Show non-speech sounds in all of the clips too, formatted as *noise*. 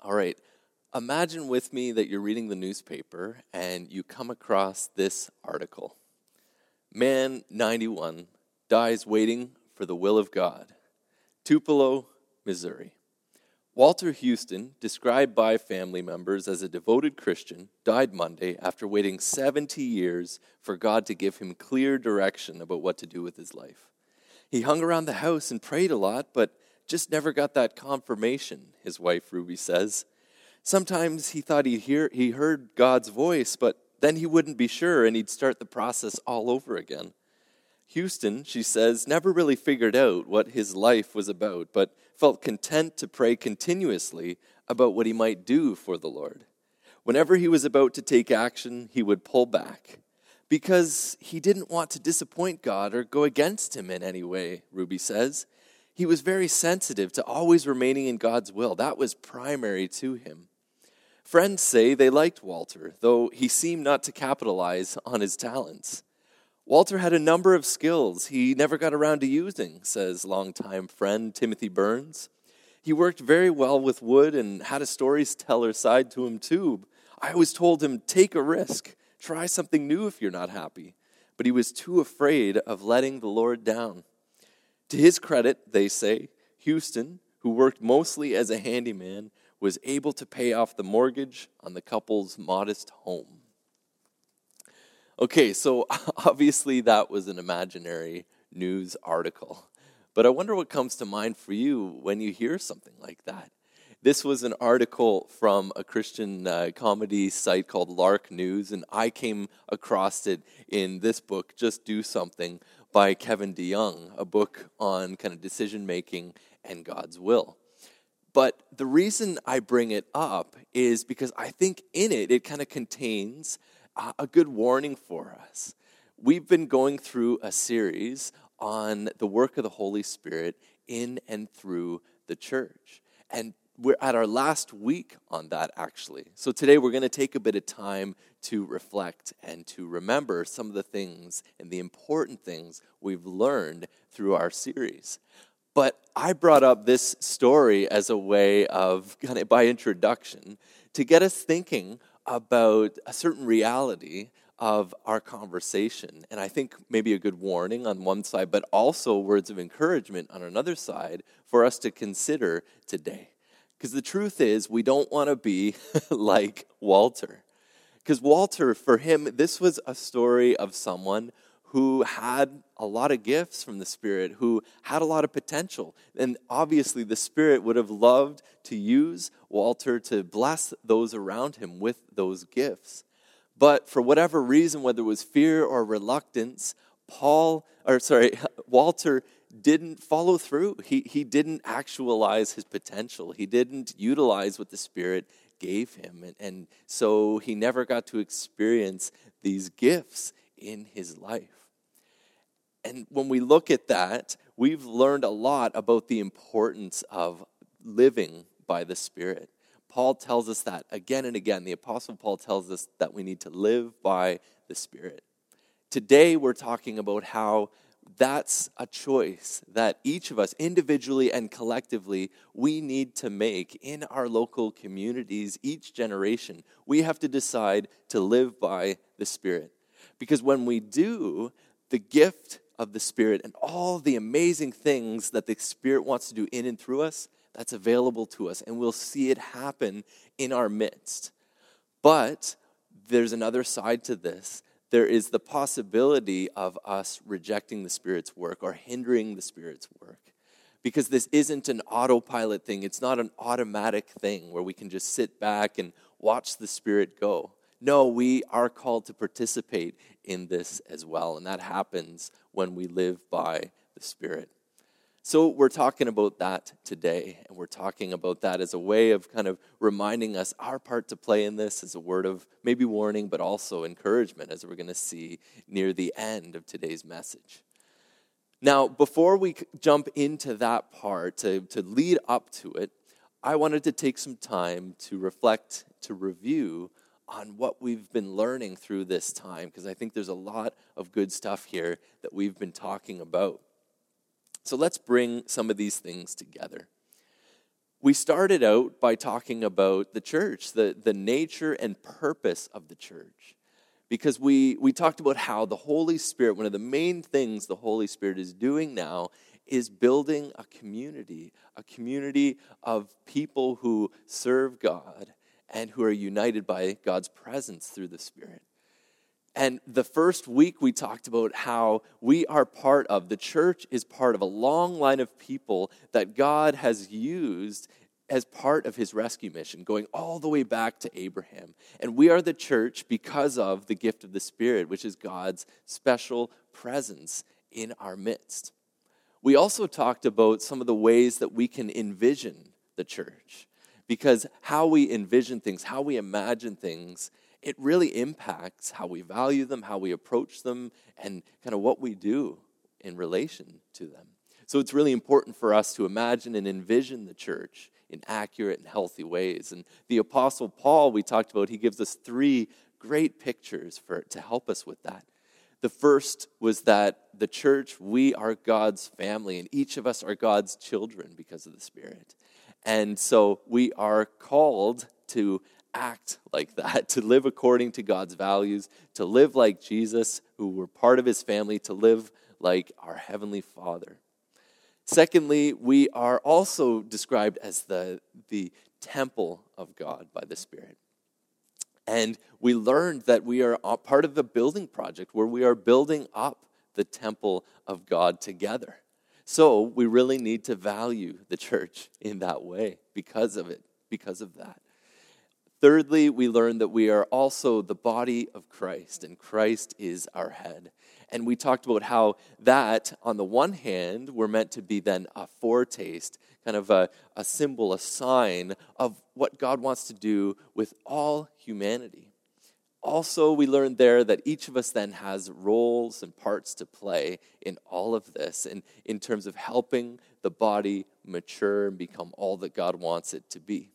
All right. Imagine with me that you're reading the newspaper and you come across this article Man 91 dies waiting for the will of God. Tupelo, Missouri. Walter Houston, described by family members as a devoted Christian, died Monday after waiting 70 years for God to give him clear direction about what to do with his life. He hung around the house and prayed a lot, but just never got that confirmation, his wife Ruby says. Sometimes he thought he, hear, he heard God's voice, but then he wouldn't be sure and he'd start the process all over again. Houston, she says, never really figured out what his life was about, but felt content to pray continuously about what he might do for the Lord. Whenever he was about to take action, he would pull back because he didn't want to disappoint God or go against him in any way, Ruby says. He was very sensitive to always remaining in God's will. That was primary to him. Friends say they liked Walter, though he seemed not to capitalize on his talents. Walter had a number of skills he never got around to using, says longtime friend Timothy Burns. He worked very well with wood and had a storyteller side to him, too. I always told him, take a risk, try something new if you're not happy. But he was too afraid of letting the Lord down. To his credit, they say, Houston, who worked mostly as a handyman, was able to pay off the mortgage on the couple's modest home. Okay, so *laughs* obviously that was an imaginary news article. But I wonder what comes to mind for you when you hear something like that. This was an article from a Christian uh, comedy site called Lark News, and I came across it in this book, Just Do Something, by Kevin DeYoung, a book on kind of decision making and God's will. But the reason I bring it up is because I think in it, it kind of contains a good warning for us. We've been going through a series on the work of the Holy Spirit in and through the church. And we're at our last week on that, actually. So today we're going to take a bit of time to reflect and to remember some of the things and the important things we've learned through our series. But I brought up this story as a way of, *laughs* kind of by introduction, to get us thinking about a certain reality of our conversation. And I think maybe a good warning on one side, but also words of encouragement on another side for us to consider today. Because the truth is, we don't want to be *laughs* like Walter. Because Walter, for him, this was a story of someone who had a lot of gifts from the Spirit, who had a lot of potential. And obviously, the Spirit would have loved to use Walter to bless those around him with those gifts. But for whatever reason, whether it was fear or reluctance, Paul, or sorry, *laughs* Walter didn't follow through. He, he didn't actualize his potential. He didn't utilize what the Spirit gave him. And, and so he never got to experience these gifts in his life. And when we look at that, we've learned a lot about the importance of living by the Spirit. Paul tells us that again and again. The Apostle Paul tells us that we need to live by the Spirit. Today, we're talking about how that's a choice that each of us, individually and collectively, we need to make in our local communities, each generation. We have to decide to live by the Spirit. Because when we do, the gift of the Spirit and all the amazing things that the Spirit wants to do in and through us, that's available to us. And we'll see it happen in our midst. But there's another side to this. There is the possibility of us rejecting the Spirit's work or hindering the Spirit's work. Because this isn't an autopilot thing, it's not an automatic thing where we can just sit back and watch the Spirit go. No, we are called to participate in this as well, and that happens when we live by the Spirit. So, we're talking about that today, and we're talking about that as a way of kind of reminding us our part to play in this as a word of maybe warning, but also encouragement, as we're going to see near the end of today's message. Now, before we jump into that part, to, to lead up to it, I wanted to take some time to reflect, to review on what we've been learning through this time, because I think there's a lot of good stuff here that we've been talking about. So let's bring some of these things together. we started out by talking about the church, the, the nature and purpose of the church. Because we, we talked about how the Holy Spirit, one of the main things the Holy Spirit is doing now, is building a community, a community of people who serve God and who are united by God's presence through the Spirit. And the first week, we talked about how we are part of, the church is part of a long line of people that God has used as part of his rescue mission, going all the way back to Abraham. And we are the church because of the gift of the Spirit, which is God's special presence in our midst. We also talked about some of the ways that we can envision the church, because how we envision things, how we imagine things, it really impacts how we value them, how we approach them, and kind of what we do in relation to them. So it's really important for us to imagine and envision the church in accurate and healthy ways. And the Apostle Paul, we talked about, he gives us three great pictures for, to help us with that. The first was that the church, we are God's family, and each of us are God's children because of the Spirit. And so we are called to act like that, to live according to God's values, to live like Jesus, who were part of his family, to live like our Heavenly Father. Secondly, we are also described as the, the temple of God by the Spirit. And we learned that we are part of the building project where we are building up the temple of God together. So we really need to value the church in that way because of it, because of that. Thirdly, we learn that we are also the body of Christ, and Christ is our head. And we talked about how that, on the one hand, we're meant to be then a foretaste, kind of a, a symbol, a sign of what God wants to do with all humanity. Also, we learned there that each of us then has roles and parts to play in all of this, and in terms of helping the body mature and become all that God wants it to be.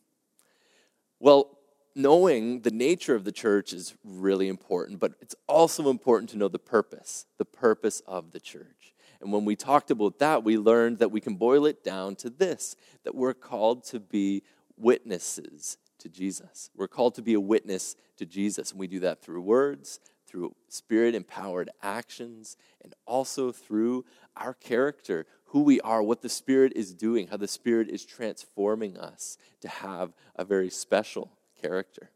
Well, knowing the nature of the church is really important, but it's also important to know the purpose, the purpose of the church. And when we talked about that, we learned that we can boil it down to this that we're called to be witnesses to Jesus. We're called to be a witness to Jesus. And we do that through words, through spirit empowered actions, and also through our character, who we are, what the Spirit is doing, how the Spirit is transforming us to have a very special character.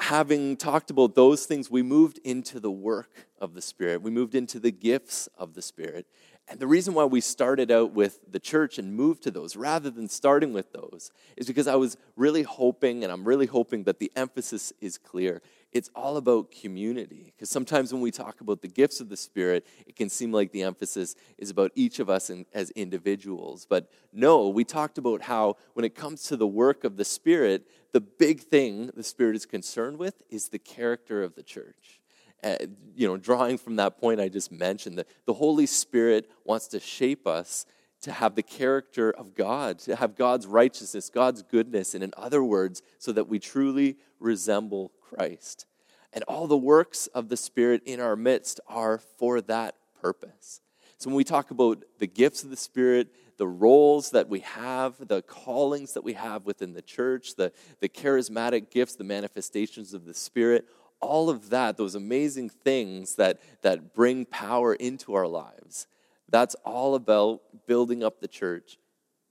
Having talked about those things, we moved into the work of the Spirit. We moved into the gifts of the Spirit. And the reason why we started out with the church and moved to those rather than starting with those is because I was really hoping, and I'm really hoping that the emphasis is clear. It's all about community. Because sometimes when we talk about the gifts of the Spirit, it can seem like the emphasis is about each of us in, as individuals. But no, we talked about how when it comes to the work of the Spirit, the big thing the Spirit is concerned with is the character of the church. Uh, you know, drawing from that point I just mentioned, that the Holy Spirit wants to shape us to have the character of God, to have God's righteousness, God's goodness, and in other words, so that we truly resemble Christ. And all the works of the Spirit in our midst are for that purpose. So when we talk about the gifts of the Spirit, the roles that we have, the callings that we have within the church, the, the charismatic gifts, the manifestations of the Spirit, all of that, those amazing things that, that bring power into our lives, that's all about building up the church,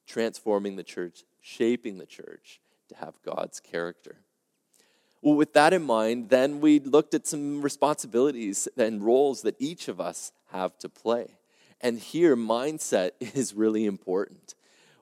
transforming the church, shaping the church to have God's character. Well, with that in mind, then we looked at some responsibilities and roles that each of us have to play. And here, mindset *laughs* is really important.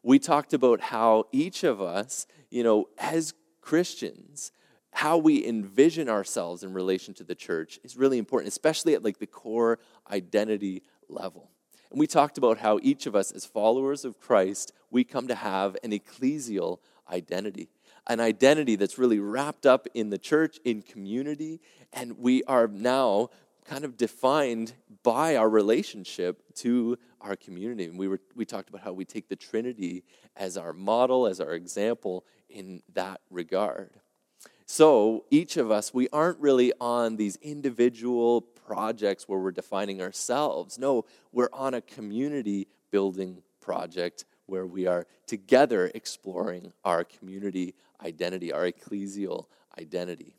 We talked about how each of us, you know, as Christians, how we envision ourselves in relation to the church is really important, especially at like the core identity level. And we talked about how each of us, as followers of Christ, we come to have an ecclesial identity, an identity that's really wrapped up in the church, in community, and we are now kind of defined by our relationship to our community. And we, were, we talked about how we take the Trinity as our model, as our example in that regard. So each of us, we aren't really on these individual projects where we're defining ourselves. No, we're on a community building project where we are together exploring our community identity, our ecclesial identity.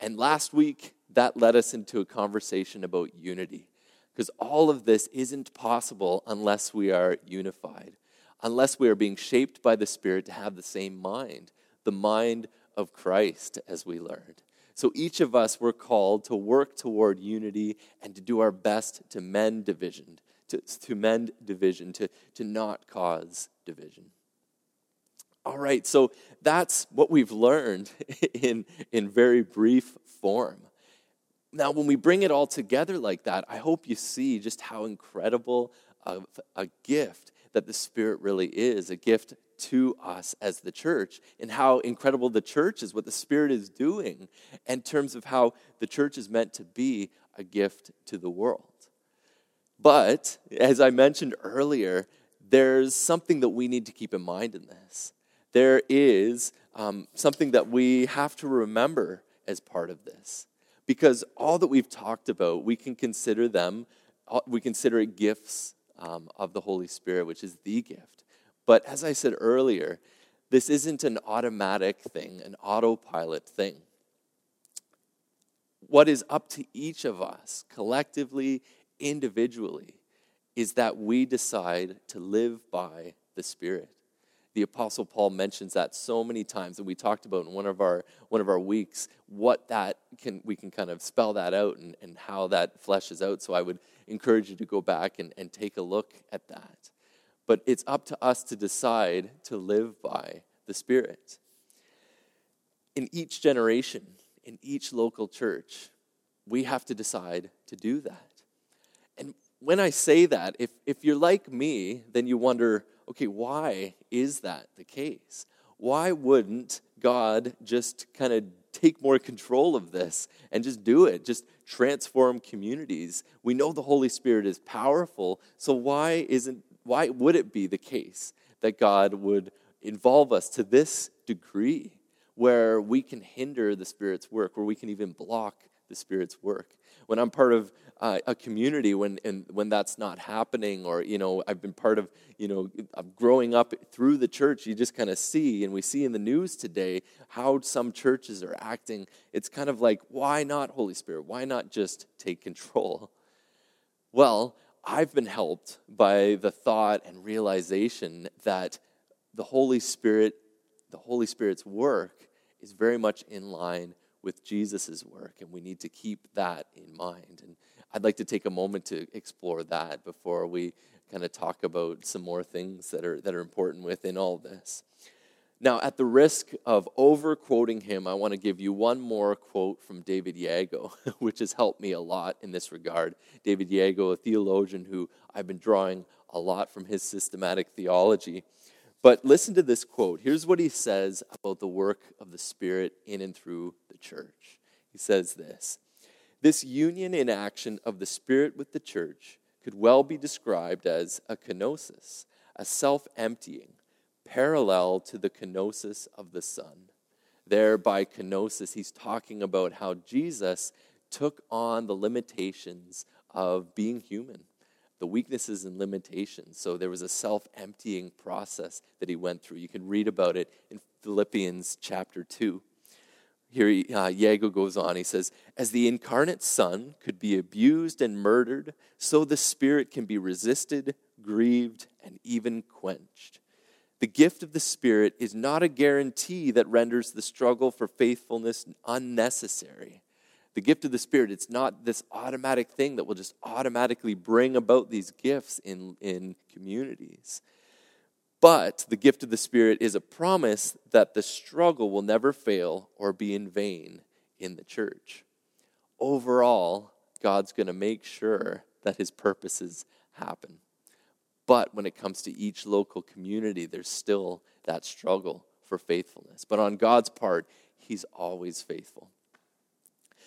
And last week, that led us into a conversation about unity. Because all of this isn't possible unless we are unified, unless we are being shaped by the Spirit to have the same mind, the mind of Christ, as we learned. So each of us, we're called to work toward unity and to do our best to mend division, to, to mend division, to, to not cause division. All right, so that's what we've learned *laughs* in, in very brief form. Now, when we bring it all together like that, I hope you see just how incredible of a gift that the Spirit really is a gift to us as the church, and how incredible the church is, what the Spirit is doing, in terms of how the church is meant to be a gift to the world. But, as I mentioned earlier, there's something that we need to keep in mind in this. There is um, something that we have to remember as part of this. Because all that we've talked about, we can consider them, uh, we consider it gifts um, of the Holy Spirit, which is the gift. But as I said earlier, this isn't an automatic thing, an autopilot thing. What is up to each of us, collectively, individually, is that we decide to live by the Spirit. The Apostle Paul mentions that so many times, and we talked about in one of our one of our weeks what that can we can kind of spell that out and, and how that fleshes out. So I would encourage you to go back and, and take a look at that. But it's up to us to decide to live by the Spirit. In each generation, in each local church, we have to decide to do that. And when I say that, if, if you're like me, then you wonder, okay, why is that the case? Why wouldn't God just kind of take more control of this and just do it? Just transform communities. We know the Holy Spirit is powerful, so why isn't why would it be the case that God would involve us to this degree where we can hinder the Spirit's work, where we can even block the Spirit's work? when I'm part of uh, a community when and when that's not happening, or you know, I've been part of you know, growing up through the church, you just kind of see, and we see in the news today how some churches are acting. It's kind of like, why not Holy Spirit? Why not just take control? Well, I've been helped by the thought and realization that the Holy Spirit, the Holy Spirit's work, is very much in line with Jesus' work, and we need to keep that in mind. And I'd like to take a moment to explore that before we kind of talk about some more things that are, that are important within all this. Now, at the risk of over quoting him, I want to give you one more quote from David Yeago, *laughs* which has helped me a lot in this regard. David Yeago, a theologian who I've been drawing a lot from his systematic theology. But listen to this quote. Here's what he says about the work of the Spirit in and through the church. He says this This union in action of the Spirit with the church could well be described as a kenosis, a self emptying, parallel to the kenosis of the Son. There, by kenosis, he's talking about how Jesus took on the limitations of being human the weaknesses and limitations. So there was a self emptying process that he went through. You can read about it in Philippians chapter 2. Here, uh, goes on. He says, As the incarnate Son could be abused and murdered, so the Spirit can be resisted, grieved, and even quenched. The gift of the Spirit is not a guarantee that renders the struggle for faithfulness unnecessary the gift of the Spirit, it's not this automatic thing that will just automatically bring about these gifts in, in communities. But the gift of the Spirit is a promise that the struggle will never fail or be in vain in the church. Overall, God's going to make sure that his purposes happen. But when it comes to each local community, there's still that struggle for faithfulness. But on God's part, he's always faithful.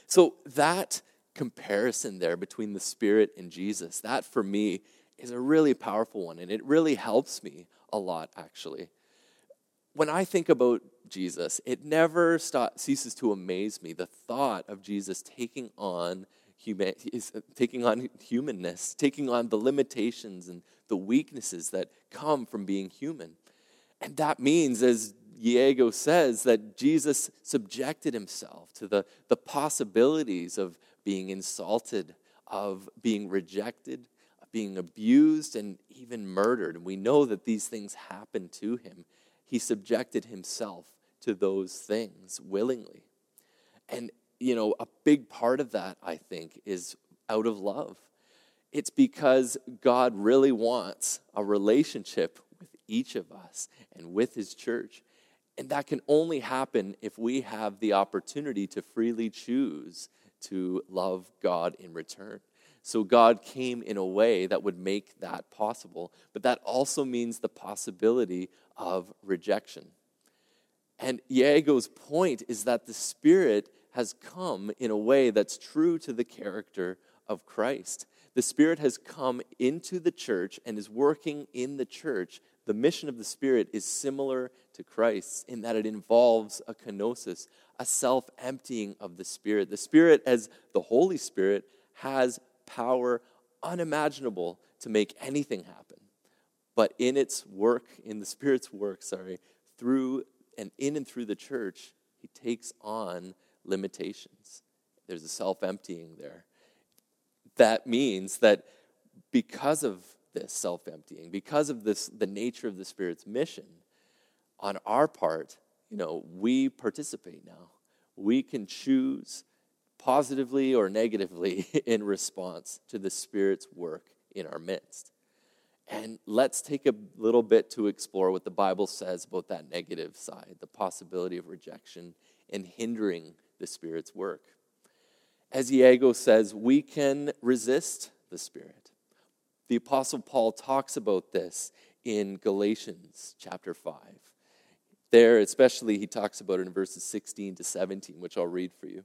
So that comparison there between the Spirit and Jesus, that for me is a really powerful one, and it really helps me a lot, actually. When I think about Jesus, it never stop, ceases to amaze me the thought of Jesus taking on human, taking on humanness, taking on the limitations and the weaknesses that come from being human. And that means, as Yeago says, that Jesus subjected himself to the, the possibilities of being insulted, of being rejected, being abused, and even murdered. And we know that these things happened to him. He subjected himself to those things willingly. And, you know, a big part of that, I think, is out of love. It's because God really wants a relationship with each of us and with his church. And that can only happen if we have the opportunity to freely choose to love God in return. So God came in a way that would make that possible, but that also means the possibility of rejection. And Yeago's point is that the Spirit has come in a way that's true to the character of Christ. The Spirit has come into the church and is working in the church. The mission of the Spirit is similar to Christ's in that it involves a kenosis, a self emptying of the Spirit. The Spirit, as the Holy Spirit, has power unimaginable to make anything happen. But in its work, in the Spirit's work, sorry, through and in and through the church, he takes on limitations. There's a self emptying there. That means that because of this self emptying, because of this, the nature of the Spirit's mission, on our part, you know, we participate now. We can choose positively or negatively *laughs* in response to the Spirit's work in our midst. And let's take a little bit to explore what the Bible says about that negative side, the possibility of rejection and hindering the Spirit's work. As Yeago says, we can resist the Spirit. The Apostle Paul talks about this in Galatians chapter 5. There, especially, he talks about it in verses 16 to 17, which I'll read for you.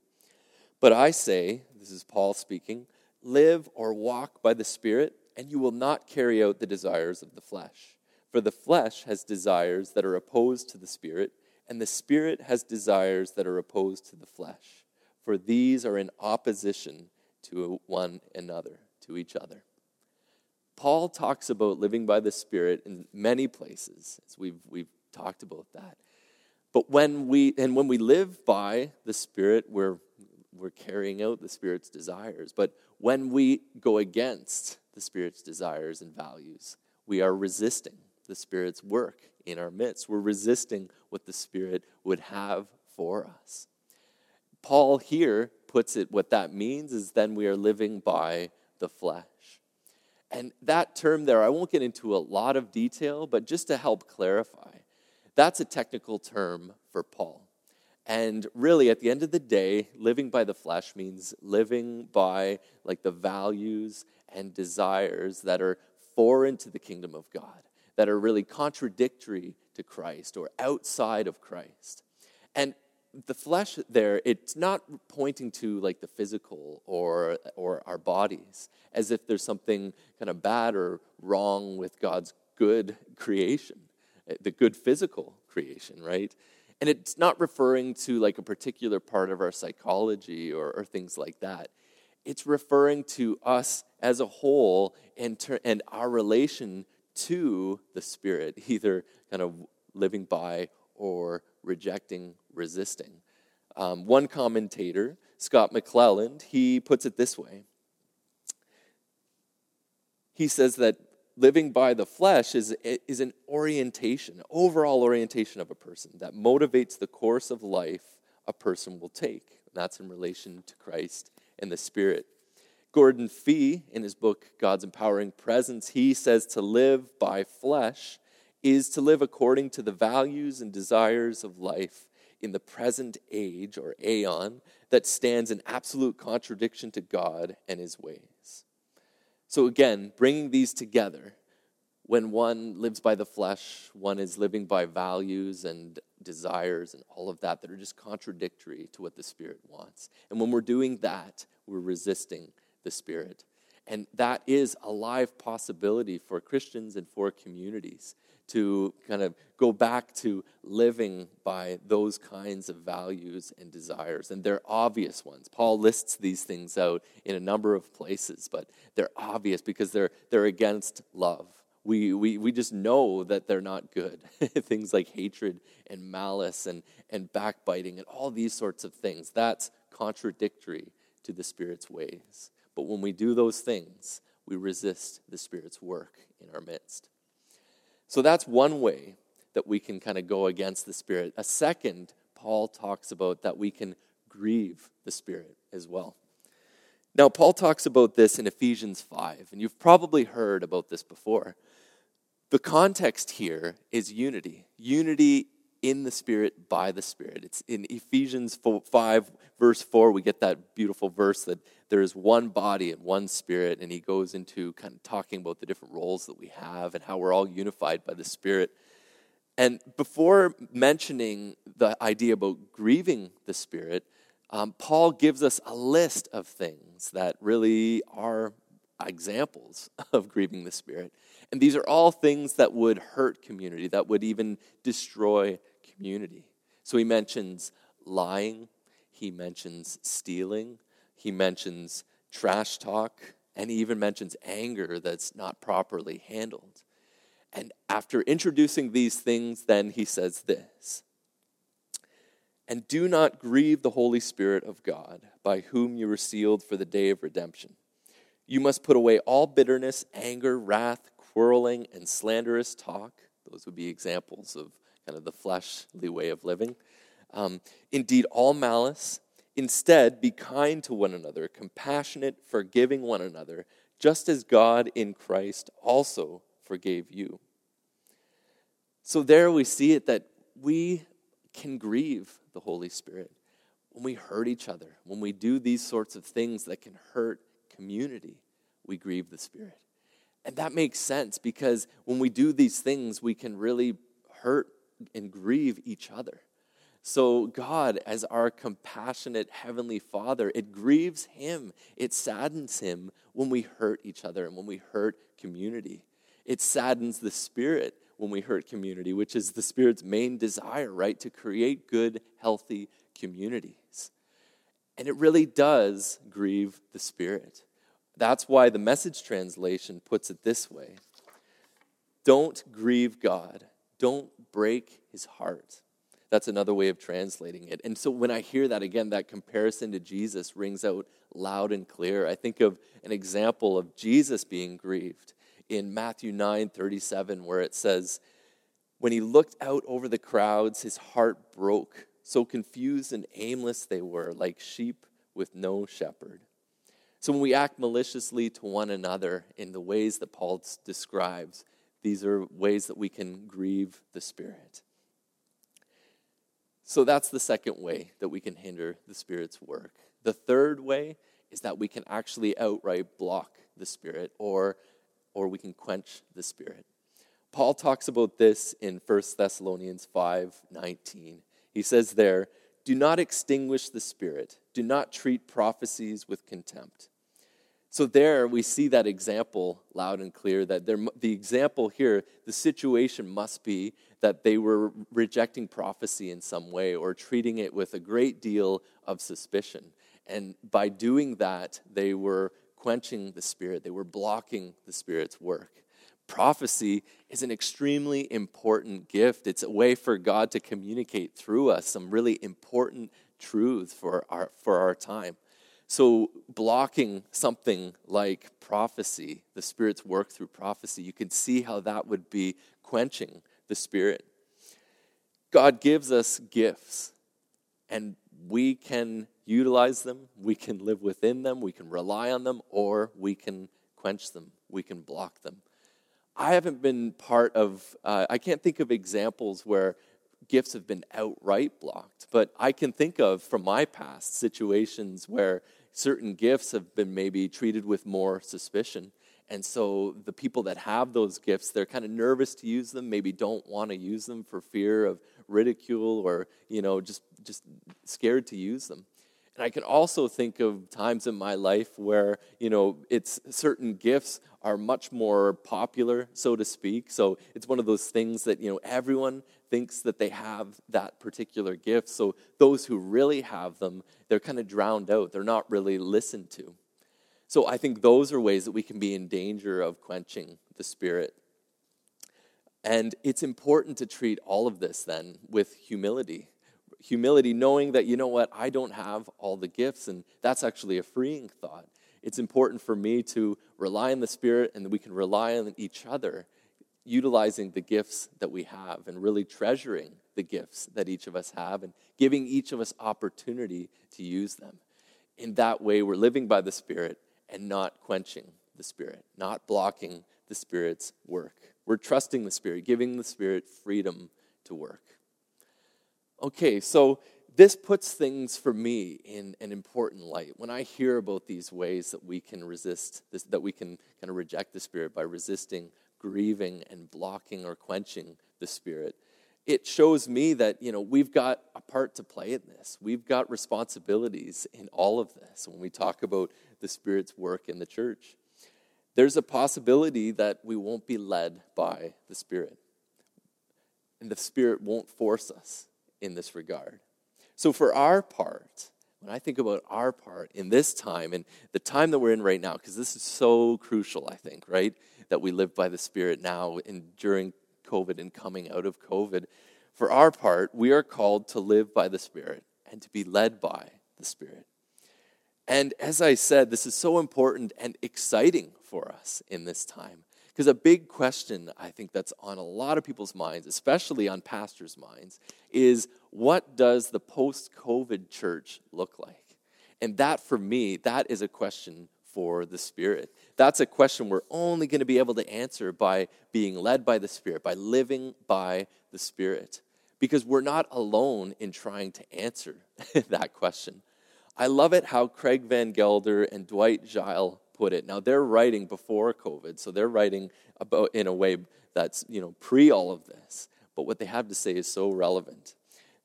But I say, this is Paul speaking, live or walk by the Spirit, and you will not carry out the desires of the flesh. For the flesh has desires that are opposed to the Spirit, and the Spirit has desires that are opposed to the flesh. For these are in opposition to one another, to each other. Paul talks about living by the Spirit in many places, as we've, we've talked about that. But when we and when we live by the Spirit, we're we're carrying out the Spirit's desires. But when we go against the Spirit's desires and values, we are resisting the Spirit's work in our midst. We're resisting what the Spirit would have for us. Paul here puts it what that means is then we are living by the flesh. And that term there, I won't get into a lot of detail, but just to help clarify, that's a technical term for Paul. And really, at the end of the day, living by the flesh means living by like the values and desires that are foreign to the kingdom of God, that are really contradictory to Christ or outside of Christ. And the flesh there, it's not pointing to like the physical or, or our bodies, as if there's something kind of bad or wrong with God's good creation the good physical creation, right? And it's not referring to like a particular part of our psychology or, or things like that. It's referring to us as a whole and, ter- and our relation to the Spirit, *laughs* either kind of living by or rejecting, resisting. Um, one commentator, Scott McClelland, he puts it this way. He says that living by the flesh is, is an orientation, overall orientation of a person that motivates the course of life a person will take. And that's in relation to Christ and the Spirit. Gordon Fee, in his book God's Empowering Presence, he says to live by flesh is to live according to the values and desires of life in the present age or aeon that stands in absolute contradiction to God and his ways. So, again, bringing these together, when one lives by the flesh, one is living by values and desires and all of that that are just contradictory to what the Spirit wants. And when we're doing that, we're resisting the Spirit. And that is a live possibility for Christians and for communities to kind of go back to living by those kinds of values and desires. And they're obvious ones. Paul lists these things out in a number of places, but they're obvious because they're, they're against love. We, we, we just know that they're not good. *laughs* things like hatred and malice and, and backbiting and all these sorts of things. That's contradictory to the Spirit's ways. But when we do those things, we resist the Spirit's work in our midst. So that's one way that we can kind of go against the Spirit. A second, Paul talks about that we can grieve the Spirit as well. Now, Paul talks about this in Ephesians 5, and you've probably heard about this before. The context here is unity unity in the Spirit by the Spirit. It's in Ephesians 5, verse 4, we get that beautiful verse that there is one body and one Spirit, and he goes into kind of talking about the different roles that we have and how we're all unified by the Spirit. And before mentioning the idea about grieving the Spirit, um, Paul gives us a list of things that really are examples *laughs* of grieving the Spirit. And these are all things that would hurt community, that would even destroy community. So he mentions lying, he mentions stealing, he mentions trash talk, and he even mentions anger that's not properly handled. And after introducing these things, then he says this And do not grieve the Holy Spirit of God, by whom you were sealed for the day of redemption. You must put away all bitterness, anger, wrath, quarreling, and slanderous talk. Those would be examples of kind of the fleshly way of living. Um, indeed, all malice. Instead, be kind to one another, compassionate, forgiving one another, just as God in Christ also forgave you. So, there we see it that we can grieve the Holy Spirit when we hurt each other, when we do these sorts of things that can hurt community, we grieve the Spirit. And that makes sense because when we do these things, we can really hurt and grieve each other. So, God, as our compassionate Heavenly Father, it grieves Him, it saddens Him when we hurt each other and when we hurt community. It saddens the Spirit when we hurt community, which is the Spirit's main desire, right? To create good, healthy communities. And it really does grieve the Spirit. That's why the message translation puts it this way Don't grieve God don't break his heart. That's another way of translating it. And so when I hear that again, that comparison to Jesus rings out loud and clear. I think of an example of Jesus being grieved in Matthew 9 37, where it says, When he looked out over the crowds, his heart broke. So confused and aimless they were, like sheep with no shepherd. So when we act maliciously to one another in the ways that Paul describes, these are ways that we can grieve the Spirit. So that's the second way that we can hinder the Spirit's work. The third way is that we can actually outright block the Spirit or, or we can quench the Spirit. Paul talks about this in 1 Thessalonians 5 19. He says there, Do not extinguish the Spirit, do not treat prophecies with contempt. So, there we see that example loud and clear that there, the example here, the situation must be that they were rejecting prophecy in some way or treating it with a great deal of suspicion. And by doing that, they were quenching the Spirit, they were blocking the Spirit's work. Prophecy is an extremely important gift. It's a way for God to communicate through us some really important truths for our, for our time. So, blocking something like prophecy, the Spirit's work through prophecy, you can see how that would be quenching the Spirit. God gives us gifts, and we can utilize them, we can live within them, we can rely on them, or we can quench them, we can block them. I haven't been part of, uh, I can't think of examples where gifts have been outright blocked, but I can think of from my past situations where certain gifts have been maybe treated with more suspicion. And so the people that have those gifts, they're kind of nervous to use them, maybe don't want to use them for fear of ridicule or, you know, just, just scared to use them. And I can also think of times in my life where, you know, it's certain gifts are much more popular, so to speak. So it's one of those things that, you know, everyone thinks that they have that particular gift. So those who really have them, they're kind of drowned out. They're not really listened to. So I think those are ways that we can be in danger of quenching the spirit. And it's important to treat all of this then with humility humility, knowing that, you know what, I don't have all the gifts, and that's actually a freeing thought. It's important for me to rely on the Spirit and that we can rely on each other, utilizing the gifts that we have and really treasuring the gifts that each of us have and giving each of us opportunity to use them. In that way, we're living by the Spirit and not quenching the Spirit, not blocking the Spirit's work. We're trusting the Spirit, giving the Spirit freedom to work. Okay, so this puts things for me in an important light. When I hear about these ways that we can resist this, that we can kind of reject the Spirit by resisting, grieving, and blocking or quenching the Spirit, it shows me that you know we've got a part to play in this. We've got responsibilities in all of this when we talk about the Spirit's work in the church. There's a possibility that we won't be led by the Spirit. And the Spirit won't force us in this regard. So, for our part, when I think about our part in this time and the time that we're in right now, because this is so crucial, I think, right? That we live by the Spirit now and during COVID and coming out of COVID. For our part, we are called to live by the Spirit and to be led by the Spirit. And as I said, this is so important and exciting for us in this time. Because a big question I think that's on a lot of people's minds, especially on pastors' minds, is what does the post COVID church look like? And that, for me, that is a question for the Spirit. That's a question we're only going to be able to answer by being led by the Spirit, by living by the Spirit. Because we're not alone in trying to answer *laughs* that question. I love it how Craig Van Gelder and Dwight Zscheile put it. Now they're writing before COVID, so they're writing about in a way that's you know pre all of this. But what they have to say is so relevant.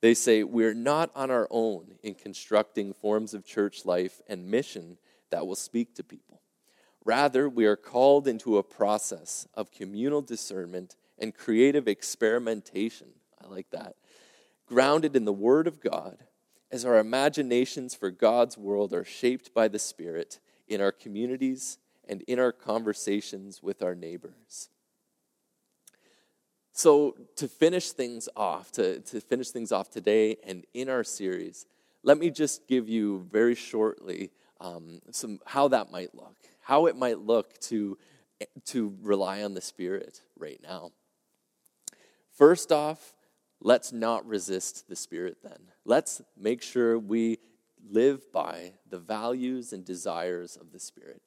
They say we're not on our own in constructing forms of church life and mission that will speak to people. Rather, we are called into a process of communal discernment and creative experimentation. I like that. Grounded in the Word of God, as our imaginations for God's world are shaped by the Spirit in our communities and in our conversations with our neighbors. So, to finish things off, to, to finish things off today and in our series, let me just give you very shortly um, some how that might look, how it might look to, to rely on the Spirit right now. First off, let's not resist the Spirit then. Let's make sure we live by the values and desires of the Spirit.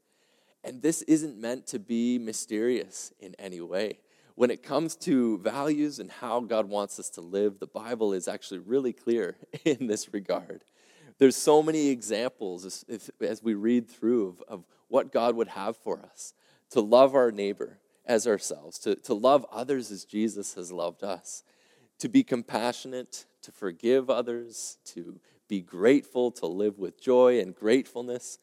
And this isn't meant to be mysterious in any way. When it comes to values and how God wants us to live, the Bible is actually really clear *laughs* in this regard. There's so many examples as, as we read through of, of what God would have for us to love our neighbor as ourselves, to, to love others as Jesus has loved us, to be compassionate, to forgive others, to be grateful, to live with joy and gratefulness.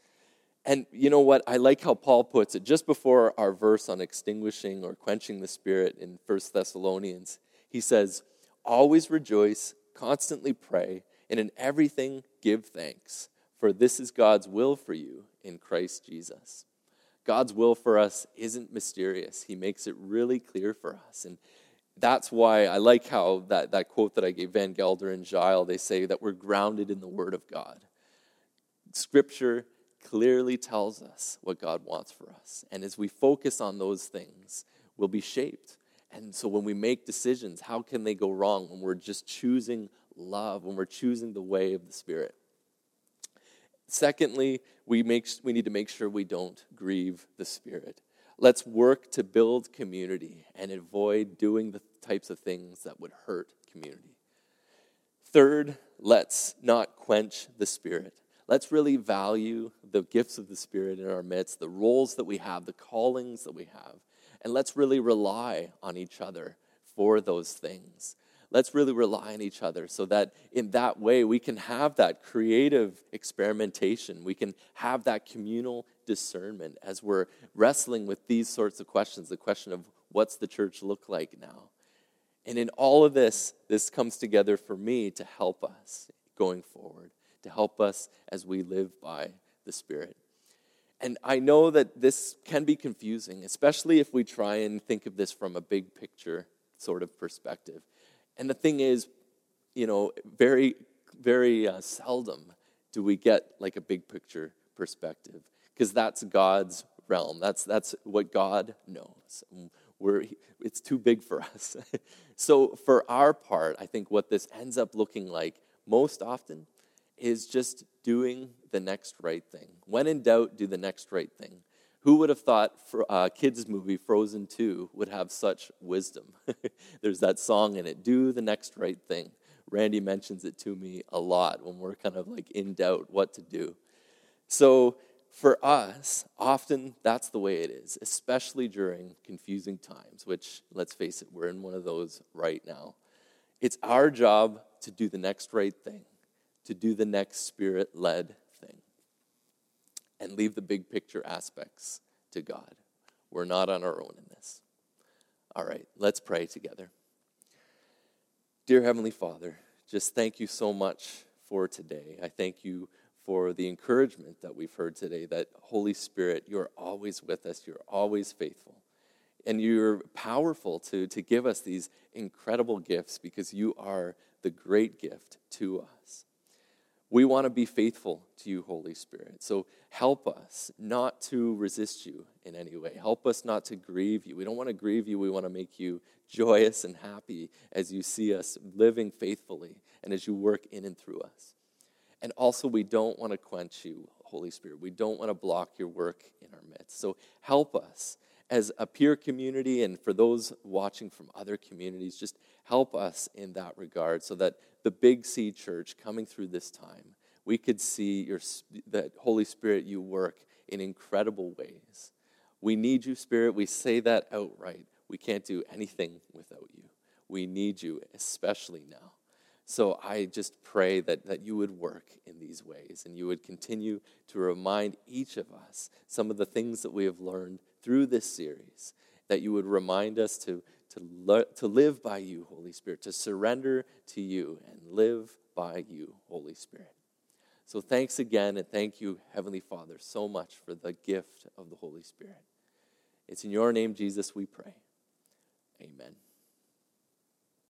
And you know what? I like how Paul puts it just before our verse on extinguishing or quenching the spirit in 1 Thessalonians. He says, Always rejoice, constantly pray, and in everything give thanks, for this is God's will for you in Christ Jesus. God's will for us isn't mysterious. He makes it really clear for us. And that's why I like how that, that quote that I gave Van Gelder and Zscheile, they say that we're grounded in the Word of God. Scripture clearly tells us what God wants for us. And as we focus on those things, we'll be shaped. And so when we make decisions, how can they go wrong when we're just choosing love, when we're choosing the way of the Spirit? Secondly, we, make, we need to make sure we don't grieve the Spirit. Let's work to build community and avoid doing the types of things that would hurt community. Third, let's not quench the Spirit. Let's really value the gifts of the Spirit in our midst, the roles that we have, the callings that we have, and let's really rely on each other for those things. let's really rely on each other so that in that way we can have that creative experimentation. We can have that communal discernment as we're wrestling with these sorts of questions the question of what's the church look like now? And in all of this, this comes together for me to help us going forward, to help us as we live by the Spirit. And I know that this can be confusing, especially if we try and think of this from a big picture sort of perspective. And the thing is, you know, very, very uh, seldom do we get like a big picture perspective because that's God's realm. That's, that's what God knows. We're, it's too big for us. *laughs* so, for our part, I think what this ends up looking like most often is just doing the next right thing. When in doubt, do the next right thing. Who would have thought for a uh, kids' movie Frozen 2 would have such wisdom? *laughs* There's that song in it, Do the Next Right Thing. Randy mentions it to me a lot when we're kind of like in doubt what to do. So, for us, often that's the way it is, especially during confusing times, which, let's face it, we're in one of those right now. It's our job to do the next right thing, to do the next spirit led thing, and leave the big picture aspects to God. We're not on our own in this. All right, let's pray together. Dear Heavenly Father, just thank you so much for today. I thank you for the encouragement that we've heard today that Holy Spirit, you're always with us, you're always faithful. And you're powerful to, to give us these incredible gifts because you are the great gift to us. We want to be faithful to you, Holy Spirit. So help us not to resist you in any way. Help us not to grieve you. We don't want to grieve you. We want to make you joyous and happy as you see us living faithfully and as you work in and through us. And also, we don't want to quench you, Holy Spirit. We don't want to block your work in our midst. So help us as a peer community and for those watching from other communities, just help us in that regard so that the Big C church coming through this time, we could see your, that Holy Spirit, you work in incredible ways. We need you, Spirit. We say that outright. We can't do anything without you. We need you, especially now. So I just pray that, that you would work in these ways and you would continue to remind each of us some of the things that we have learned through this series, that you would remind us to, to, to live by you, Holy Spirit, to surrender to you and live by you, Holy Spirit. So thanks again, and thank you, Heavenly Father, so much for the gift of the Holy Spirit. It's in your name, Jesus, we pray. Amen.